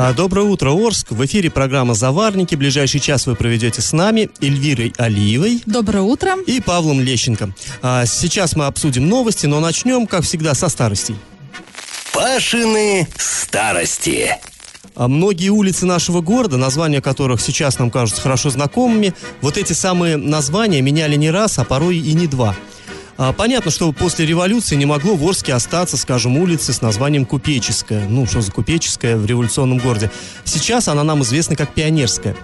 А, Доброе утро, Орск. В эфире программа «Заварники». Ближайший час вы проведете с нами Эльвирой Алиевой Доброе утро. и Павлом Лещенко. А, Сейчас мы обсудим новости, но начнем, как всегда, со старостей. Пашины старости. А Многие улицы нашего города, названия которых сейчас нам кажутся хорошо знакомыми, вот эти самые названия меняли не раз, а порой и не два. А, Понятно, что после революции не могло в Орске остаться, скажем, улицы с названием Купеческая. Ну, что за Купеческая в революционном городе. Сейчас она нам известна как Пионерская.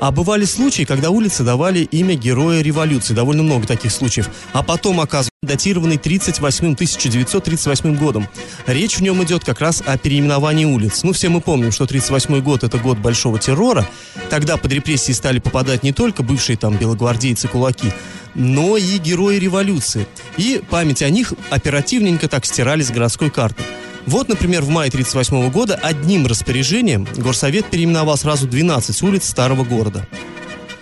А бывали случаи, когда улицы давали имя героя революции. Довольно много таких случаев. А потом, оказывается, датированный 38 1938 годом. Речь в нем идет как раз о переименовании улиц. Ну, все мы помним, что 38 год – это год большого террора. Тогда под репрессии стали попадать не только бывшие там белогвардейцы, кулаки, но и герои революции. И память о них оперативненько так стирали с городской карты. Вот, например, в мае 1938 года одним распоряжением Горсовет переименовал сразу 12 улиц старого города.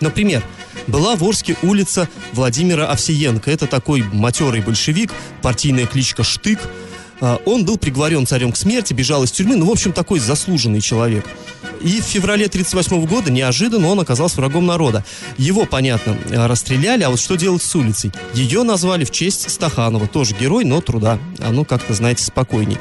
Например, была в Орске улица Владимира Овсиенко. Это такой матерый большевик, партийная кличка Штык. А, Он был приговорен царем к смерти, бежал из тюрьмы, ну, в общем, такой заслуженный человек. И в феврале 1938 года неожиданно он оказался врагом народа. Его, понятно, э, расстреляли, а вот что делать с улицей? Ее назвали в честь Стаханова, тоже герой, но труда. Оно как-то, знаете, спокойней.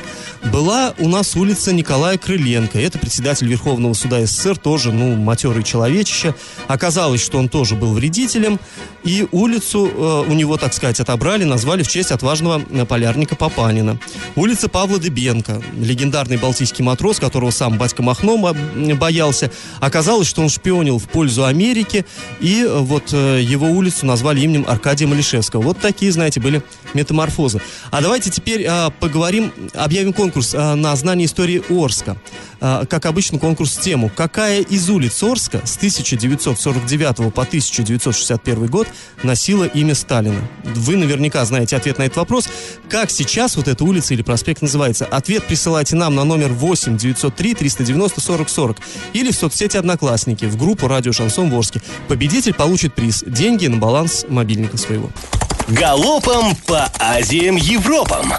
Была у нас улица Николая Крыленко. Это председатель Верховного суда СССР, тоже, ну, матерый человечище. Оказалось, что он тоже был вредителем. И улицу э, у него, так сказать, отобрали, назвали в честь отважного э, полярника Папанина. Улица Павла Дыбенко, легендарный балтийский матрос, которого сам батька Махном а, м, боялся. Оказалось, что он шпионил в пользу Америки, и э, вот э, его улицу назвали именем Аркадия Малишевского. Вот такие, знаете, были метаморфозы. А давайте теперь а, поговорим, объявим конкурс а, на знание истории Орска. А, как обычно, конкурс в тему «Какая из улиц Орска с 1949 по 1961 год носила имя Сталина?» Вы наверняка знаете ответ на этот вопрос. Как сейчас вот эта улица или проспект называется? Ответ присылайте нам на номер 8 903 390 40 40 или в соцсети «Одноклассники» в группу «Радио Шансон Ворске». Победитель получит приз – деньги на баланс мобильника своего. Галопом по Азиям Европам.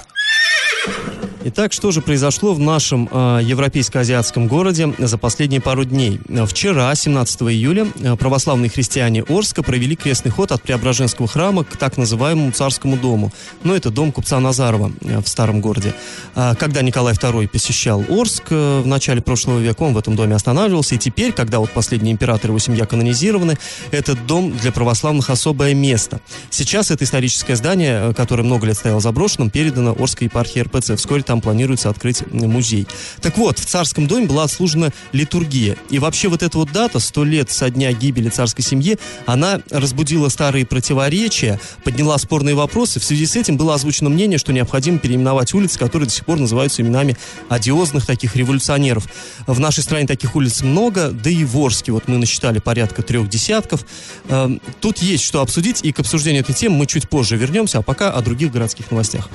Итак, что же произошло в нашем э, европейско-азиатском городе за последние пару дней? Вчера, 17 июля, э, православные христиане Орска провели крестный ход от Преображенского храма к так называемому царскому дому. Ну, это дом купца Назарова э, в старом городе. А, Когда Николай II посещал Орск в начале прошлого века, он в этом доме останавливался. И теперь, когда вот последний император и его семья канонизированы, этот дом для православных особое место. Сейчас это историческое здание, которое много лет стояло заброшенным, передано Орской епархии РПЦ. Вскоре там планируется открыть музей. Так вот, в царском доме была отслужена литургия. И вообще вот эта вот дата, сто лет со дня гибели царской семьи, она разбудила старые противоречия, подняла спорные вопросы. В связи с этим было озвучено мнение, что необходимо переименовать улицы, которые до сих пор называются именами одиозных таких революционеров. В нашей стране таких улиц много, да и в Орске вот мы насчитали порядка трех десятков. Эм, Тут есть что обсудить, и к обсуждению этой темы мы чуть позже вернемся, а пока о других городских новостях.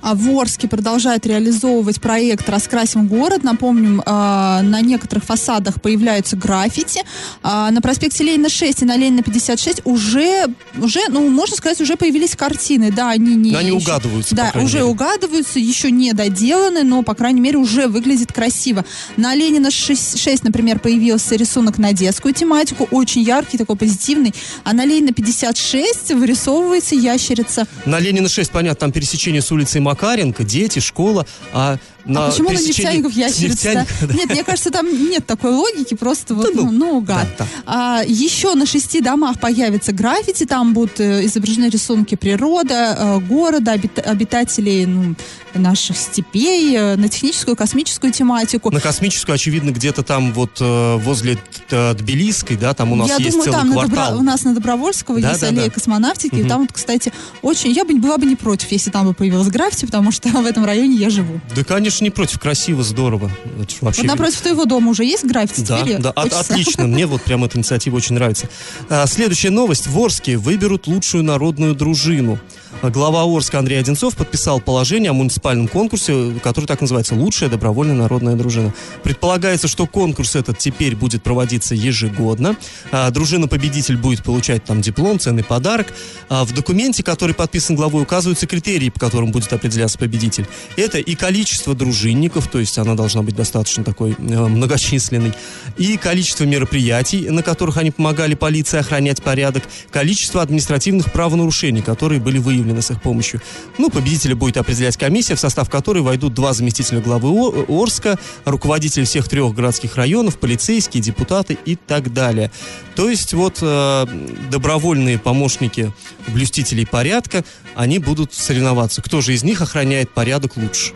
А в Орске продолжает реализовывать проект «Раскрасим город». Напомним, а, на некоторых фасадах появляются граффити. А, на проспекте Ленина 6 и на Ленина 56 уже, уже, ну, можно сказать, уже появились картины. Да, они не... Они еще- угадываются, Да, уже мере. угадываются, еще не доделаны, но, по крайней мере, уже выглядит красиво. На Ленина 6, 6, например, появился рисунок на детскую тематику, очень яркий, такой позитивный. А на Ленина 56 вырисовывается ящерица. На Ленина 6, понятно, там пересечение с улицей Макаренко, дети, школа, а на а почему на нефтяников ящерица? нефтяника, да. Нет, мне кажется, там нет такой логики, просто вот, ну, ну, наугад. да, да. А, еще на шести домах появится граффити, там будут э, изображены рисунки природы, э, города, обит- обитателей ну, наших степей, э, на техническую, космическую тематику. На космическую, очевидно, где-то там вот возле Тбилисской, да, там у нас я есть думаю, целый там квартал. Добро- у нас на Добровольского Да, есть да, аллея да. космонавтики. И Мгм. там вот, кстати, очень... Я бы была бы не против, если там бы появилась граффити, потому что в этом районе я живу. Да, конечно, не против. Красиво, здорово. Это вообще... Вот напротив твоего дома уже есть граффити? Да, да, от- отлично. Мне вот прям эта инициатива очень нравится. А, следующая новость. В Орске выберут лучшую народную дружину. А, Глава Орска Андрей Одинцов подписал положение о муниципальном конкурсе, который так называется «Лучшая добровольная народная дружина». Предполагается, что конкурс этот теперь будет проводиться ежегодно. А, Дружина-победитель будет получать там диплом, ценный подарок. А В документе, который подписан главой, указываются критерии, по которым будет определяться победитель. Это и количество дружинников, то есть она должна быть достаточно такой э, многочисленной, и количество мероприятий, на которых они помогали полиции охранять порядок, количество административных правонарушений, которые были выявлены с их помощью. Ну, победителя будет определять комиссия, в состав которой войдут два заместителя главы О- Орска, руководитель всех трех городских районов, полицейские, депутаты и так далее. То есть вот э, добровольные помощники блюстителей порядка, они будут соревноваться. Кто же из них охраняет порядок лучше?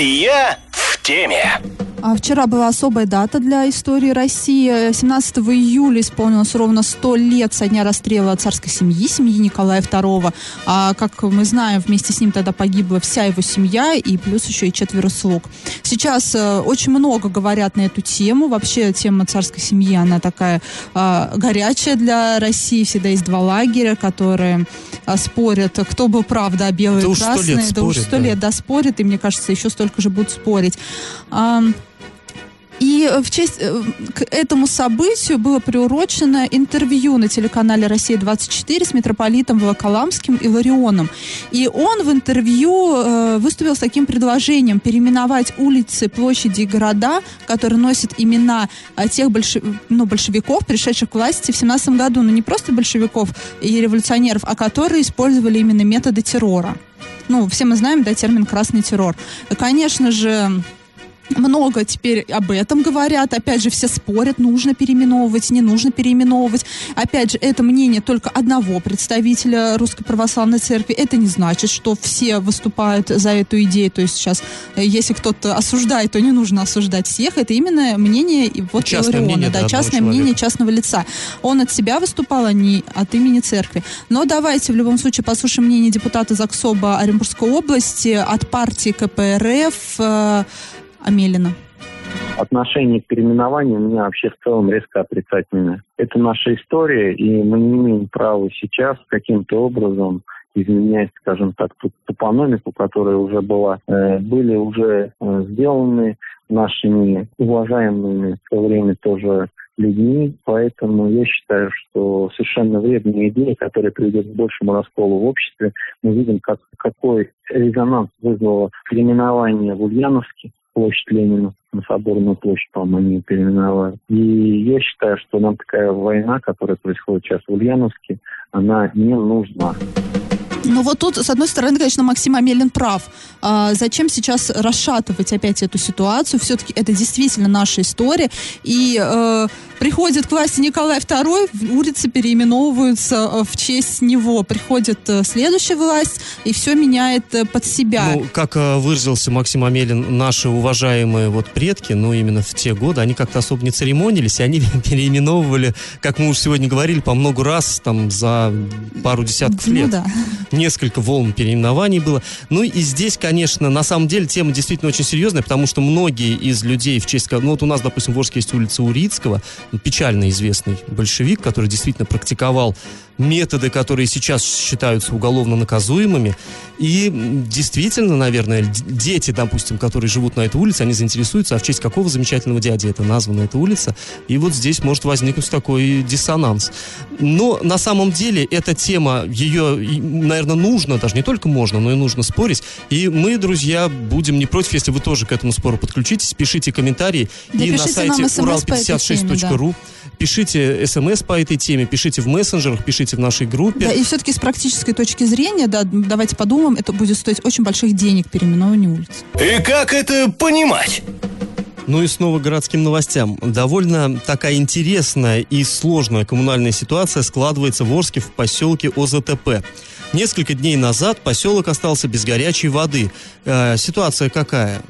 Я в теме. А вчера была особая дата для истории России. 17 июля исполнилось ровно 100 лет со дня расстрела царской семьи, семьи Николая II. А, как мы знаем, вместе с ним тогда погибла вся его семья и плюс еще и четверо слуг. Сейчас э, очень много говорят на эту тему. Вообще тема царской семьи, она такая э, горячая для России. Всегда есть два лагеря, которые э, спорят, кто был прав, да, белый Да и уж лет красный. Да уж спорят, сто да. лет, да, спорят, и мне кажется, еще столько же будут спорить. Ам, и в честь э, к этому событию было приурочено интервью на телеканале «Россия-24» с митрополитом Волоколамским Иларионом. И он в интервью э, выступил с таким предложением переименовать улицы, площади и города, которые носят имена э, тех больше- ну, большевиков, пришедших к власти в 17 году. Ну, не просто большевиков и революционеров, а которые использовали именно методы террора. Ну, все мы знаем, да, термин «красный террор». Конечно же, много теперь об этом говорят. Опять же, все спорят, нужно переименовывать, не нужно переименовывать. Опять же, это мнение только одного представителя Русской Православной Церкви. Это не значит, что все выступают за эту идею. То есть сейчас, э, если кто-то осуждает, то не нужно осуждать всех. Это именно мнение вот Частное Илариона, мнение, да, частное человека. мнение частного лица. Он от себя выступал, а не от имени церкви. Но давайте в любом случае послушаем мнение депутата ЗАГСОБа Оренбургской области от партии КПРФ э, Амелина. отношение к переименованию у меня вообще в целом резко отрицательное. Это наша история, и мы не имеем права сейчас каким-то образом изменять, скажем так, ту топонимику, которая уже была, э, были уже э, сделаны нашими уважаемыми в то время тоже людьми, поэтому я считаю, что совершенно вредная идея, которая приведет к большему расколу в обществе. Мы видим, как, какой резонанс вызвало переименование в Ульяновске, площадь Ленина на Соборную площадь, по-моему, они переименовали. И я считаю, что нам такая война, которая происходит сейчас в Ульяновске, она не нужна. Ну вот тут, с одной стороны, конечно, Максим Амелин прав. А, зачем сейчас расшатывать опять эту ситуацию? Все-таки это действительно наша история. И э, приходит к власти Николай II, улицы переименовываются э, в честь него. Приходит э, следующая власть, и все меняет э, под себя. Ну, как выразился Максим Амелин, наши уважаемые вот предки, ну, именно в те годы, они как-то особо не церемонились, и они переименовывали, как мы уже сегодня говорили, по много раз, там, за пару десятков Ну лет. да. Несколько волн переименований было. Ну и здесь, конечно, на самом деле тема действительно очень серьезная, потому что многие из людей в честь... Ну вот у нас, допустим, в Орске есть улица Урицкого, печально известный большевик, который действительно практиковал методы, которые сейчас считаются уголовно наказуемыми. И действительно, наверное, дети, допустим, которые живут на этой улице, они заинтересуются, а в честь какого замечательного дяди это названа эта улица. И вот здесь может возникнуть такой диссонанс. Но на самом деле эта тема, ее, и, наверное, нужно, даже не только можно, но и нужно спорить. И мы, друзья, будем не против, если вы тоже к этому спору подключитесь. Пишите комментарии Да и на сайте нам смс по этой теме, урал56.ру. Пишите смс по этой теме, пишите в мессенджерах, пишите в нашей группе. Да, и все-таки с практической точки зрения, да, давайте подумаем, это будет стоить очень больших денег переименование улиц. И как это понимать? Ну и снова городским новостям. Довольно такая интересная и сложная коммунальная ситуация складывается в Орске в поселке ОЗТП. Несколько дней назад поселок остался без горячей воды. Э, ситуация какая?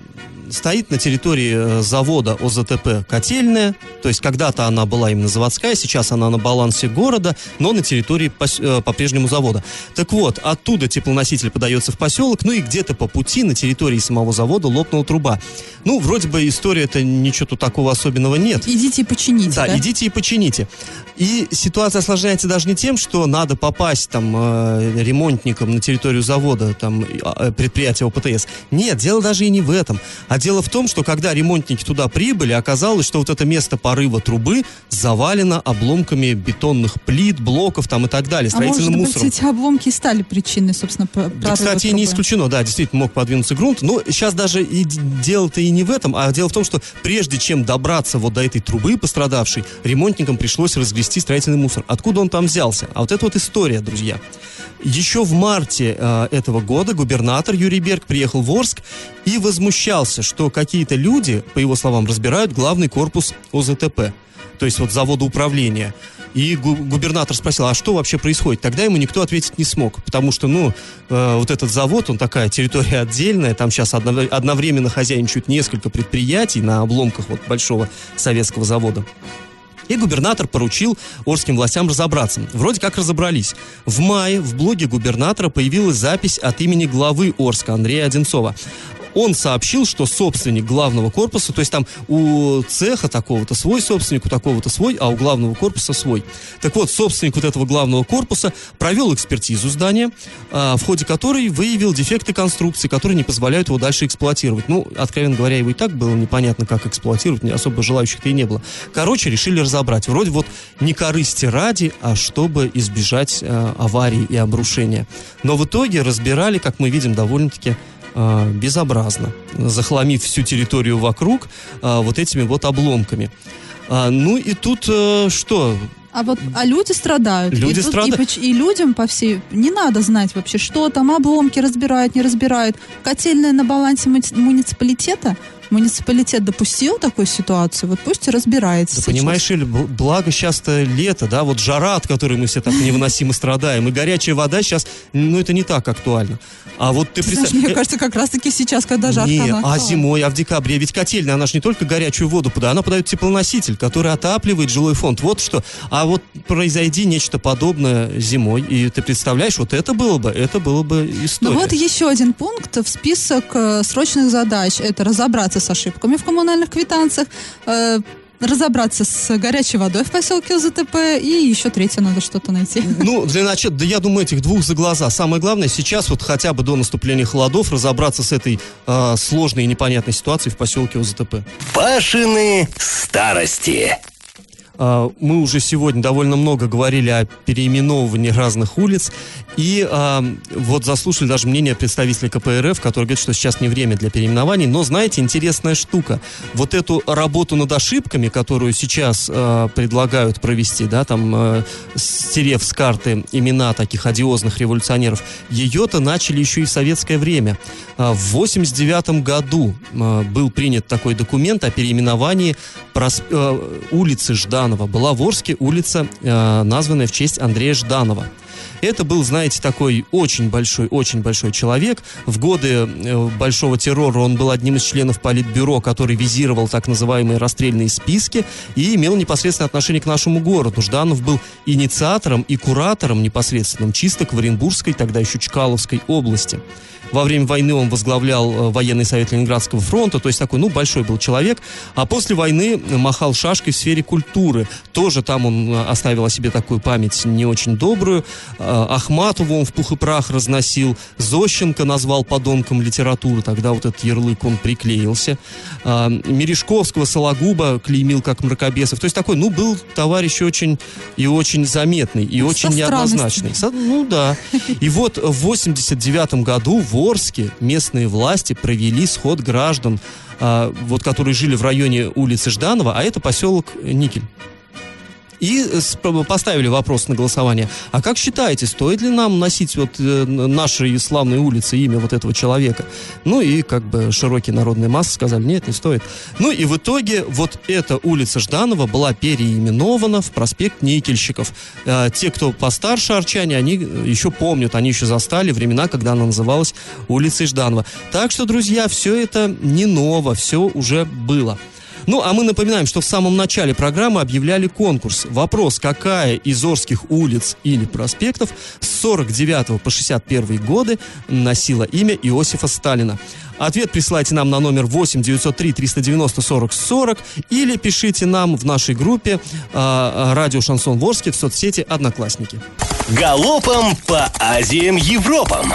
Стоит на территории э, завода ОЗТП «Котельная», то есть когда-то она была именно заводская, сейчас она на балансе города, но на территории э, по-прежнему завода. Так вот, оттуда теплоноситель подается в поселок, ну и где-то по пути на территории самого завода лопнула труба. Ну, вроде бы история-то ничего тут такого особенного нет. Идите и почините, Да, да? идите и почините. И ситуация осложняется даже не тем, что надо попасть там э, ремонтником на территорию завода, там э, предприятия ОПТС. Нет, дело даже и не в этом. А дело в том, что когда ремонтники туда прибыли, оказалось, что вот это место порыва трубы завалено обломками бетонных плит, блоков там и так далее, А может строительным быть, мусором. эти обломки стали причиной, собственно, п- Да, кстати, трубы? не исключено, да, действительно мог подвинуться грунт. Но сейчас даже и дело-то и не в этом, а дело в том, что прежде чем добраться вот до этой трубы пострадавшей, ремонтникам пришлось разгрести строительный мусор. Откуда он там взялся? А вот это вот история, друзья. Еще в марте э, этого года губернатор Юрий Берг приехал в Орск и возмущался, что какие-то люди, по его словам, разбирают главный корпус ОЗТП, то есть вот завода управления. И гу- губернатор спросил, а что вообще происходит? Тогда ему никто ответить не смог, потому что, ну, э, вот этот завод, он такая территория отдельная, там сейчас одно- одновременно хозяйничают несколько предприятий на обломках вот большого советского завода. И губернатор поручил Орским властям разобраться. Вроде как разобрались. В мае в блоге губернатора появилась запись от имени главы Орска Андрея Одинцова. Он сообщил, что собственник главного корпуса, то есть там у цеха такого-то свой собственник, у такого-то свой, а у главного корпуса свой. Так вот, собственник вот этого главного корпуса провел экспертизу здания, а, в ходе которой выявил дефекты конструкции, которые не позволяют его дальше эксплуатировать. Ну, откровенно говоря, его и так было непонятно, как эксплуатировать, не особо желающих-то и не было. Короче, решили разобрать. Вроде вот не корысти ради, а чтобы избежать э, аварии и обрушения. Но в итоге разбирали, как мы видим, довольно-таки э, безобразно, захламив всю территорию вокруг э, вот этими вот обломками. А, ну и тут э, что? А вот, а люди страдают. Люди и, тут- страда- и и людям по всей... Не надо знать вообще, что там, обломки разбирают, не разбирают. Котельная на балансе муни- муниципалитета. Муниципалитет допустил такую ситуацию, вот пусть и разбирается Да сейчас. понимаешь, бл- благо сейчас-то лето, да, вот жара, от которой мы все так невыносимо страдаем, и горячая вода сейчас, ну, это не так актуально. А вот ты Ты знаешь, представь... мне кажется, как раз-таки сейчас, когда жарко, Не, она а зимой, а в декабре, ведь котельная, она же не только горячую воду подает, она подает теплоноситель, который отапливает жилой фонд. Вот что. А вот произойди нечто подобное зимой, и ты представляешь, вот это было бы, это было бы история. Ну вот еще один пункт в список э, срочных задач. Это разобраться с ошибками в коммунальных квитанциях, э, разобраться с горячей водой в поселке ОЗТП и еще третье надо что-то найти. Ну, для начала, да я думаю, этих двух за глаза. Самое главное сейчас вот хотя бы до наступления холодов разобраться с этой э, сложной и непонятной ситуацией в поселке ОЗТП. Пашины старости. А, Мы уже сегодня довольно много говорили о переименовывании разных улиц. И а, вот заслушали даже мнение представителя КПРФ, который говорит, что сейчас не время для переименований. Но, знаете, интересная штука. Вот эту работу над ошибками, которую сейчас а, предлагают провести, да, там, а, стерев с карты имена таких одиозных революционеров, ее-то начали еще и в советское время. В 89 году был принят такой документ о переименовании э, улицы Жданова. Была в Орске улица, э, названная в честь Андрея Жданова. Это был, знаете, такой очень большой, очень большой человек. В годы э, большого террора он был одним из членов политбюро, который визировал так называемые расстрельные списки и имел непосредственное отношение к нашему городу. Жданов был инициатором и куратором непосредственным чисток в Оренбургской, тогда еще Чкаловской области. Во время войны он возглавлял э, военный совет Ленинградского фронта, то есть такой, ну, большой был человек. А после войны махал шашкой в сфере культуры. Тоже там он э, оставил о себе такую память не очень добрую. Э, Ахматову он в пух и прах разносил. Зощенко назвал подонком литературы. Тогда вот этот ярлык он приклеился. Мережковского, Сологуба клеймил как мракобесов. То есть такой, ну, был товарищ очень и очень заметный, и Со очень неоднозначный. Со- Ну да. И вот в 89 году в Орске местные власти провели сход граждан, а, вот, которые жили в районе улицы Жданова, а это поселок Никель. И поставили вопрос на голосование. А как считаете, стоит ли нам носить вот э, нашей славной улице имя вот этого человека? Ну и как бы широкие народные массы сказали, нет, не стоит. Ну и в итоге вот эта улица Жданова была переименована в проспект Никельщиков. Э, те, кто постарше арчане, они еще помнят, они еще застали времена, когда она называлась улицей Жданова. Так что, друзья, все это не ново, все уже было. Ну, а мы напоминаем, что в самом начале программы объявляли конкурс. Вопрос, какая из Орских улиц или проспектов с 49 по 61 годы носила имя Иосифа Сталина. Ответ присылайте нам на номер 8 903 390 40 40 или пишите нам в нашей группе э, «Радио Шансон Ворске» в соцсети «Одноклассники». Галопом по Азиям Европам!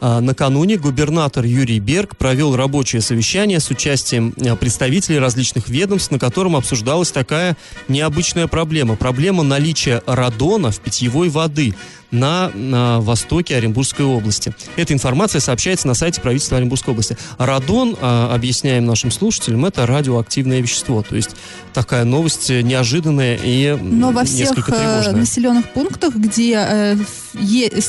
А, накануне губернатор Юрий Берг провел рабочее совещание с участием а, представителей различных ведомств, на котором обсуждалась такая необычная проблема. Проблема наличия радона в питьевой воды на, на востоке Оренбургской области. Эта информация сообщается на сайте правительства Оренбургской области. Радон, а, объясняем нашим слушателям, это радиоактивное вещество. То есть такая новость неожиданная и Но во всех э, населенных пунктах, где э,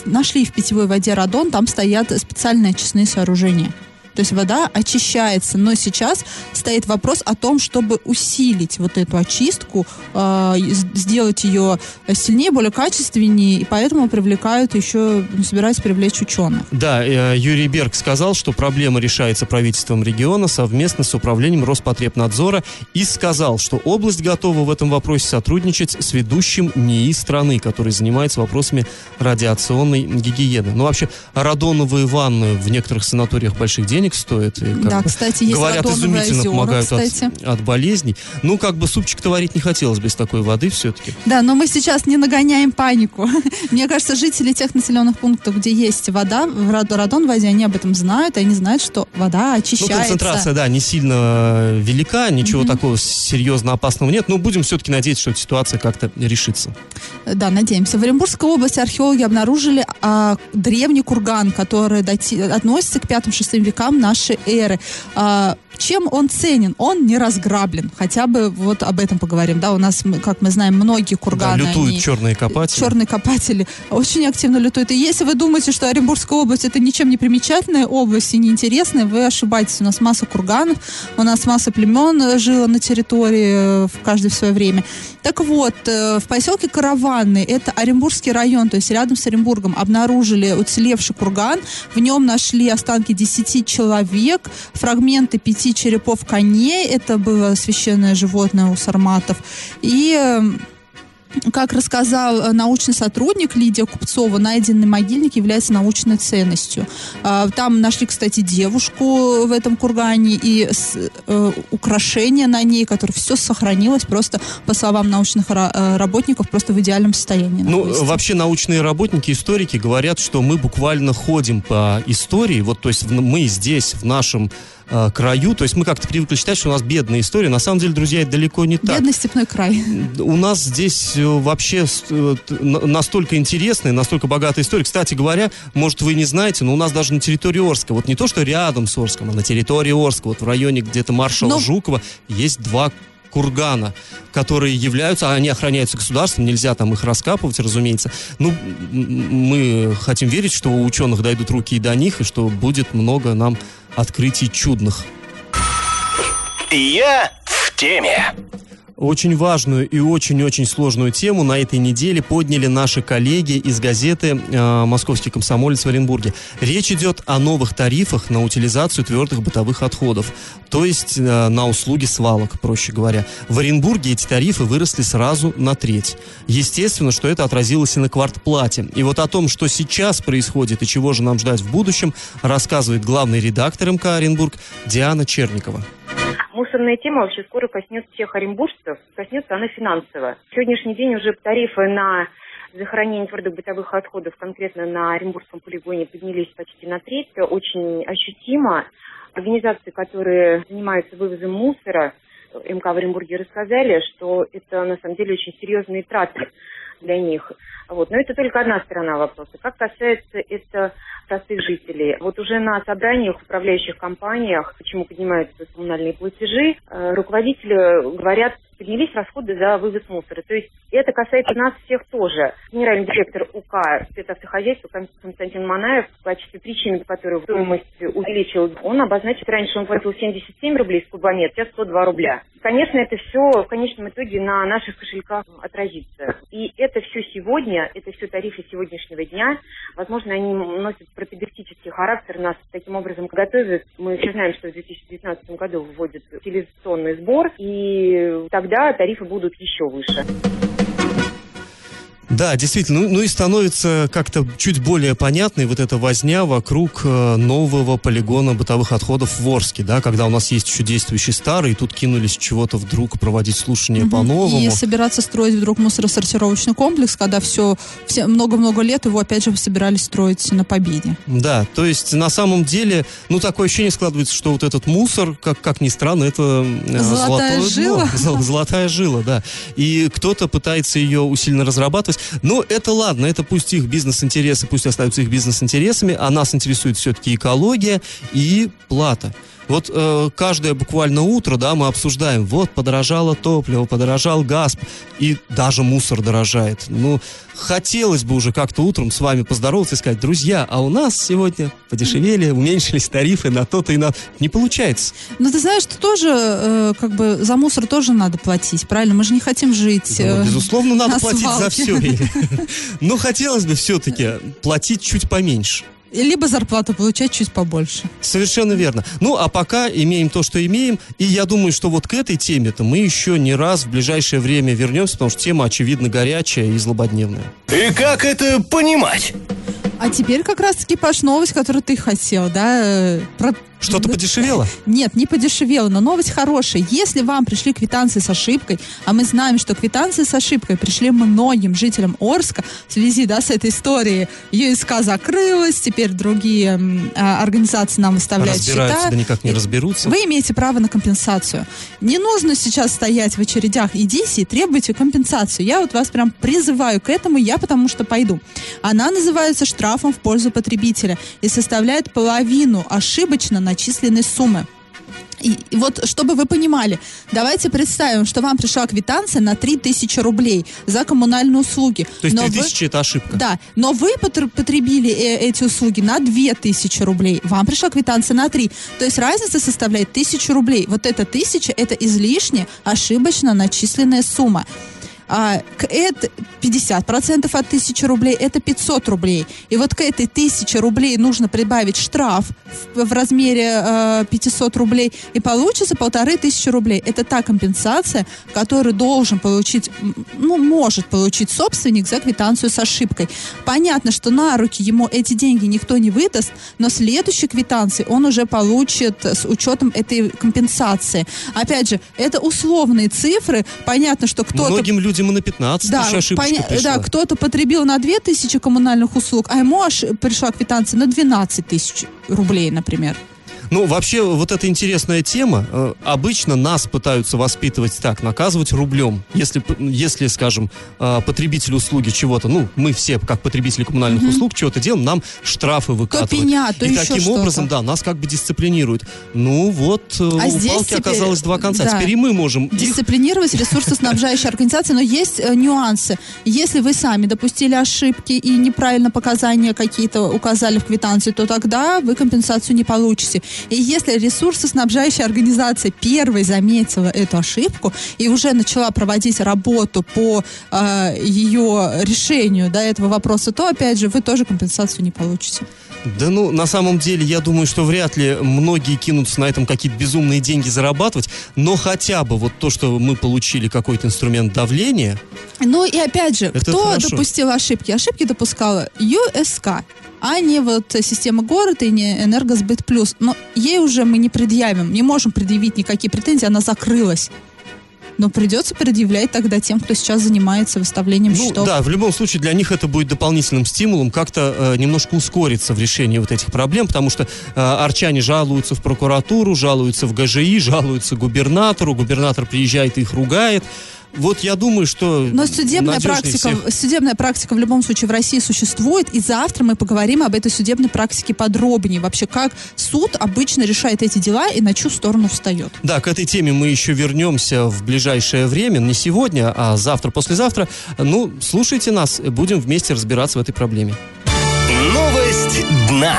нашли в питьевой воде радон, там стоят специальные очистные сооружения. То есть вода очищается. Но сейчас стоит вопрос о том, чтобы усилить вот эту очистку, э, сделать ее сильнее, более качественнее, и поэтому привлекают еще, ну, собираются привлечь ученых. Да, э, Юрий Берг сказал, что проблема решается правительством региона совместно с управлением Роспотребнадзора и сказал, что область готова в этом вопросе сотрудничать с ведущим НИИ страны, который занимается вопросами радиационной гигиены. Ну, вообще, радоновые ванны в некоторых санаториях больших денег денег стоит. И, да, бы, кстати, есть Говорят, изумительно озера, помогают кстати. От, от болезней. Ну, как бы супчик-то варить не хотелось без такой воды все-таки. Да, но мы сейчас не нагоняем панику. Мне кажется, жители тех населенных пунктов, где есть вода, в радон в воде, они об этом знают, и они знают, что вода очищается. Ну, концентрация, да, не сильно э, велика, ничего mm-hmm. такого серьезно опасного нет, но будем все-таки надеяться, что эта ситуация как-то решится. Да, надеемся. В Оренбургской области археологи обнаружили а, древний курган, который дати... относится к 5-6 векам нашей эры. А, чем он ценен? Он не разграблен. Хотя бы вот об этом поговорим. Да, у нас, как мы знаем, многие курганы. Да, лютуют они, черные копатели. Черные копатели очень активно лютуют. И если вы думаете, что Оренбургская область это ничем не примечательная область и неинтересная, вы ошибаетесь. У нас масса курганов, у нас масса племен жило на территории э, в каждое свое время. Так вот, э, в поселке Караванный, это Оренбургский район, то есть рядом с Оренбургом, обнаружили уцелевший курган. В нем нашли останки 10 человек, фрагменты пяти черепов коней. Это было священное животное у сарматов. И эм, как рассказал э, научный сотрудник Лидия Купцова, найденный могильник является научной ценностью. А, там нашли, кстати, девушку в этом кургане и э, украшения на ней, которое все сохранилось просто, по словам научных э, работников, просто в идеальном состоянии. Ну, вообще научные работники, историки говорят, что мы буквально ходим по истории, вот то есть мы здесь, в нашем э, краю. То есть мы как-то привыкли считать, что у нас бедная история. На самом деле, друзья, это далеко не так. Бедный степной край. У нас здесь э, вообще э, настолько интересная, настолько богатая история. Кстати говоря, может, вы не знаете, но у нас даже на территории Орска, вот не то, что рядом с Орском, а на территории Орска, вот в районе где-то маршала но... Жукова, есть два кургана, которые являются, а они охраняются государством, нельзя там их раскапывать, разумеется. Ну, мы хотим верить, что у ученых дойдут руки и до них, и что будет много нам открытий чудных. Я в теме. Очень важную и очень-очень сложную тему на этой неделе подняли наши коллеги из газеты э, «Московский комсомолец» в Оренбурге. Речь идет о новых тарифах на утилизацию твердых бытовых отходов, то есть э, на услуги свалок, проще говоря. В Оренбурге эти тарифы выросли сразу на треть. Естественно, что это отразилось и на квартплате. И вот о том, что сейчас происходит и чего же нам ждать в будущем, рассказывает главный редактор МК Оренбург Диана Черникова. Мусорная тема вообще скоро коснется всех оренбуржцев, коснется она финансово. В сегодняшний день уже тарифы на захоронение твердых бытовых отходов конкретно на Оренбургском полигоне поднялись почти на треть, очень ощутимо. Организации, которые занимаются вывозом мусора, МК в Оренбурге рассказали, что это на самом деле очень серьезные траты для них. Вот. Но это только одна сторона вопроса. Как касается это простых жителей, вот уже на собраниях управляющих компаниях, почему поднимаются коммунальные платежи, э, руководители говорят поднялись расходы за вывоз мусора. То есть это касается нас всех тоже. Генеральный директор УК спецавтохозяйства Константин Манаев в качестве причины, по которой стоимость увеличил, он обозначит, раньше он платил 77 рублей с кубометра, сейчас 102 рубля. Конечно, это все в конечном итоге на наших кошельках отразится. И это все сегодня, это все тарифы сегодняшнего дня. Возможно, они носят пропедевтический характер, нас таким образом готовят. Мы все знаем, что в 2019 году вводят утилизационный сбор, и тогда тарифы будут еще выше. Да, действительно. Ну, ну и становится как-то чуть более понятной вот эта возня вокруг э, нового полигона бытовых отходов в Орске, да, когда у нас есть еще действующий старый, и тут кинулись чего-то вдруг проводить слушания угу. по-новому. И собираться строить вдруг мусоросортировочный комплекс, когда все, все много-много лет его опять же собирались строить на Победе. Да, то есть на самом деле, ну такое ощущение складывается, что вот этот мусор, как, как ни странно, это э, золотая жила. Дно, золотая жила, да. И кто-то пытается ее усиленно разрабатывать. Но это ладно, это пусть их бизнес-интересы, пусть остаются их бизнес-интересами, а нас интересует все-таки экология и плата. Вот э, каждое буквально утро, да, мы обсуждаем, вот подорожало топливо, подорожал газ, и даже мусор дорожает. Ну, хотелось бы уже как-то утром с вами поздороваться и сказать, друзья, а у нас сегодня подешевели, уменьшились тарифы на то-то и на... Не получается. Ну, ты знаешь, что тоже, э, как бы, за мусор тоже надо платить, правильно? Мы же не хотим жить э, Безусловно, надо платить за все. Но хотелось бы все-таки платить чуть поменьше либо зарплату получать чуть побольше. Совершенно верно. Ну, а пока имеем то, что имеем. И я думаю, что вот к этой теме-то мы еще не раз в ближайшее время вернемся, потому что тема, очевидно, горячая и злободневная. И как это понимать? А теперь как раз-таки, Паш, новость, которую ты хотел, да? Э, про что-то подешевело? Нет, не подешевело, но новость хорошая. Если вам пришли квитанции с ошибкой, а мы знаем, что квитанции с ошибкой пришли многим жителям Орска в связи да, с этой историей. ЮСК закрылась, теперь другие а, организации нам выставляют счета. да никак не разберутся. Вы имеете право на компенсацию. Не нужно сейчас стоять в очередях. Идите и требуйте компенсацию. Я вот вас прям призываю к этому, я потому что пойду. Она называется штрафом в пользу потребителя и составляет половину ошибочно начисленной суммы. И, и вот, чтобы вы понимали, давайте представим, что вам пришла квитанция на 3000 рублей за коммунальные услуги. То есть 3000 вы, это ошибка? Да, но вы потребили э, эти услуги на 2000 рублей, вам пришла квитанция на 3. То есть разница составляет 1000 рублей. Вот эта 1000 это излишне ошибочно начисленная сумма а, это 50% от 1000 рублей, это 500 рублей. И вот к этой 1000 рублей нужно прибавить штраф в, в размере э, 500 рублей, и получится полторы тысячи рублей. Это та компенсация, которую должен получить, ну, может получить собственник за квитанцию с ошибкой. Понятно, что на руки ему эти деньги никто не выдаст, но следующей квитанции он уже получит с учетом этой компенсации. Опять же, это условные цифры. Понятно, что кто-то... Многим людям и на 15 да, тысяч поня... Да, кто-то потребил на 2 тысячи коммунальных услуг, а ему аж пришла квитанция на 12 тысяч рублей, например. Ну, вообще, вот эта интересная тема. Э, обычно нас пытаются воспитывать так, наказывать рублем. Если, если скажем, э, потребитель услуги чего-то, ну, мы все, как потребители коммунальных mm-hmm. услуг, чего-то делаем, нам штрафы выкатывают. То пеня, то И таким образом, да, нас как бы дисциплинируют. Ну, вот э, а у палки теперь, оказалось два конца. Да, теперь и мы можем Дисциплинировать их... ресурсоснабжающие организации, но есть нюансы. Если вы сами допустили ошибки и неправильно показания какие-то указали в квитанции, то тогда вы компенсацию не получите. И если ресурсоснабжающая организация первой заметила эту ошибку и уже начала проводить работу по э, ее решению да, этого вопроса, то, опять же, вы тоже компенсацию не получите. Да ну, на самом деле, я думаю, что вряд ли многие кинутся на этом какие-то безумные деньги зарабатывать, но хотя бы вот то, что мы получили какой-то инструмент давления. Ну и опять же, кто хорошо. допустил ошибки? Ошибки допускала ЮСК а не вот система города и не энергосбыт плюс. Но ей уже мы не предъявим, не можем предъявить никакие претензии, она закрылась. Но придется предъявлять тогда тем, кто сейчас занимается выставлением ну, счетов. Да, в любом случае для них это будет дополнительным стимулом как-то э, немножко ускориться в решении вот этих проблем, потому что э, арчане жалуются в прокуратуру, жалуются в ГЖИ, жалуются губернатору, губернатор приезжает и их ругает. Вот я думаю, что Но судебная практика, всех. судебная практика в любом случае в России существует, и завтра мы поговорим об этой судебной практике подробнее. Вообще, как суд обычно решает эти дела и на чью сторону встает. Да, к этой теме мы еще вернемся в ближайшее время, не сегодня, а завтра, послезавтра. Ну, слушайте нас, будем вместе разбираться в этой проблеме. Новость дна.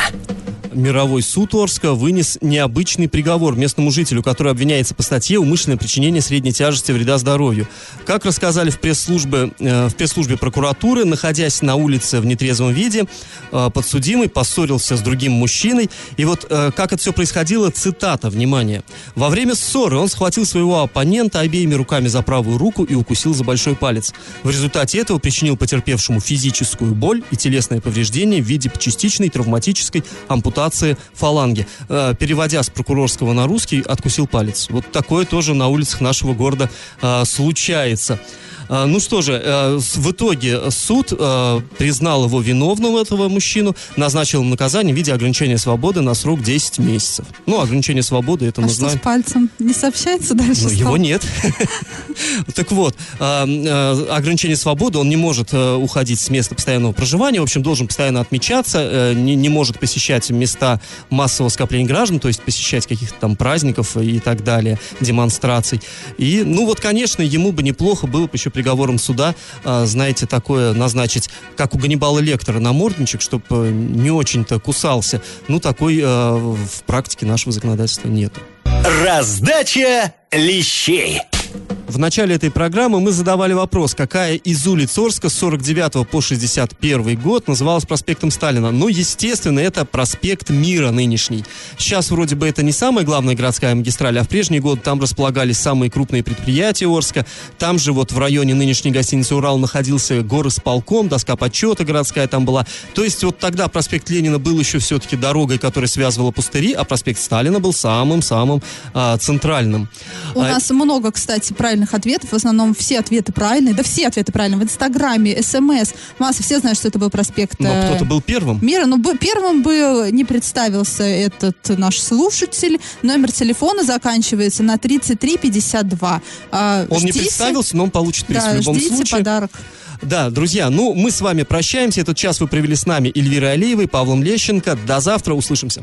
Мировой суд Орска вынес необычный приговор местному жителю, который обвиняется по статье «Умышленное причинение средней тяжести вреда здоровью». Как рассказали в пресс-службе, э, в пресс-службе прокуратуры, находясь на улице в нетрезвом виде, э, подсудимый поссорился с другим мужчиной. И вот э, как это все происходило, цитата, внимание. «Во время ссоры он схватил своего оппонента обеими руками за правую руку и укусил за большой палец. В результате этого причинил потерпевшему физическую боль и телесное повреждение в виде частичной травматической ампутации фаланги. Э, Переводя с прокурорского на русский, откусил палец. Вот такое тоже на улицах нашего города э, случается. А, Ну что же, э, в итоге суд э, признал его виновным, этого мужчину, назначил ему наказание в виде ограничения свободы на срок 10 месяцев. Ну, ограничение свободы, это а мы что знаем. с пальцем? Не сообщается дальше? Ну, его нет. Так вот, а, а, ограничение свободы, он не может э, уходить с места постоянного проживания, в общем, должен постоянно отмечаться, не может посещать места массового скопления граждан, то есть посещать каких-то там праздников и так далее, демонстраций. И, ну вот, конечно, ему бы неплохо было бы еще приговором суда, а, знаете, такое назначить, как у Ганнибала Лектора, намордничек, чтобы не очень-то кусался. Ну, такой э, в практике нашего законодательства нету. Раздача лещей. В начале этой программы мы задавали вопрос, какая из улиц Орска с 49 по 61 год называлась проспектом Сталина. Ну, естественно, это проспект Мира нынешний. Сейчас вроде бы это не самая главная городская магистраль, а в прежние годы там располагались самые крупные предприятия Орска. Там же вот в районе нынешней гостиницы «Урал» находился горосполком, доска почета городская там была. То есть вот тогда проспект Ленина был еще все-таки дорогой, которая связывала пустыри, а проспект Сталина был самым-самым а, центральным. У А, нас много, кстати, правильных ответов. В основном все ответы правильные. Да все ответы правильные. В Инстаграме, СМС. Масса, все знают, что это был проспект но э, кто-то был первым. Мира. Ну, первым был, не представился этот наш слушатель. Номер телефона заканчивается на 3352. А, Он не ждите. представился, но он получит приз Да, в любом ждите случае. подарок. Да, друзья, ну мы с вами прощаемся. Этот час вы провели с нами Эльвирой Алиевой, Павлом Лещенко. До завтра, услышимся.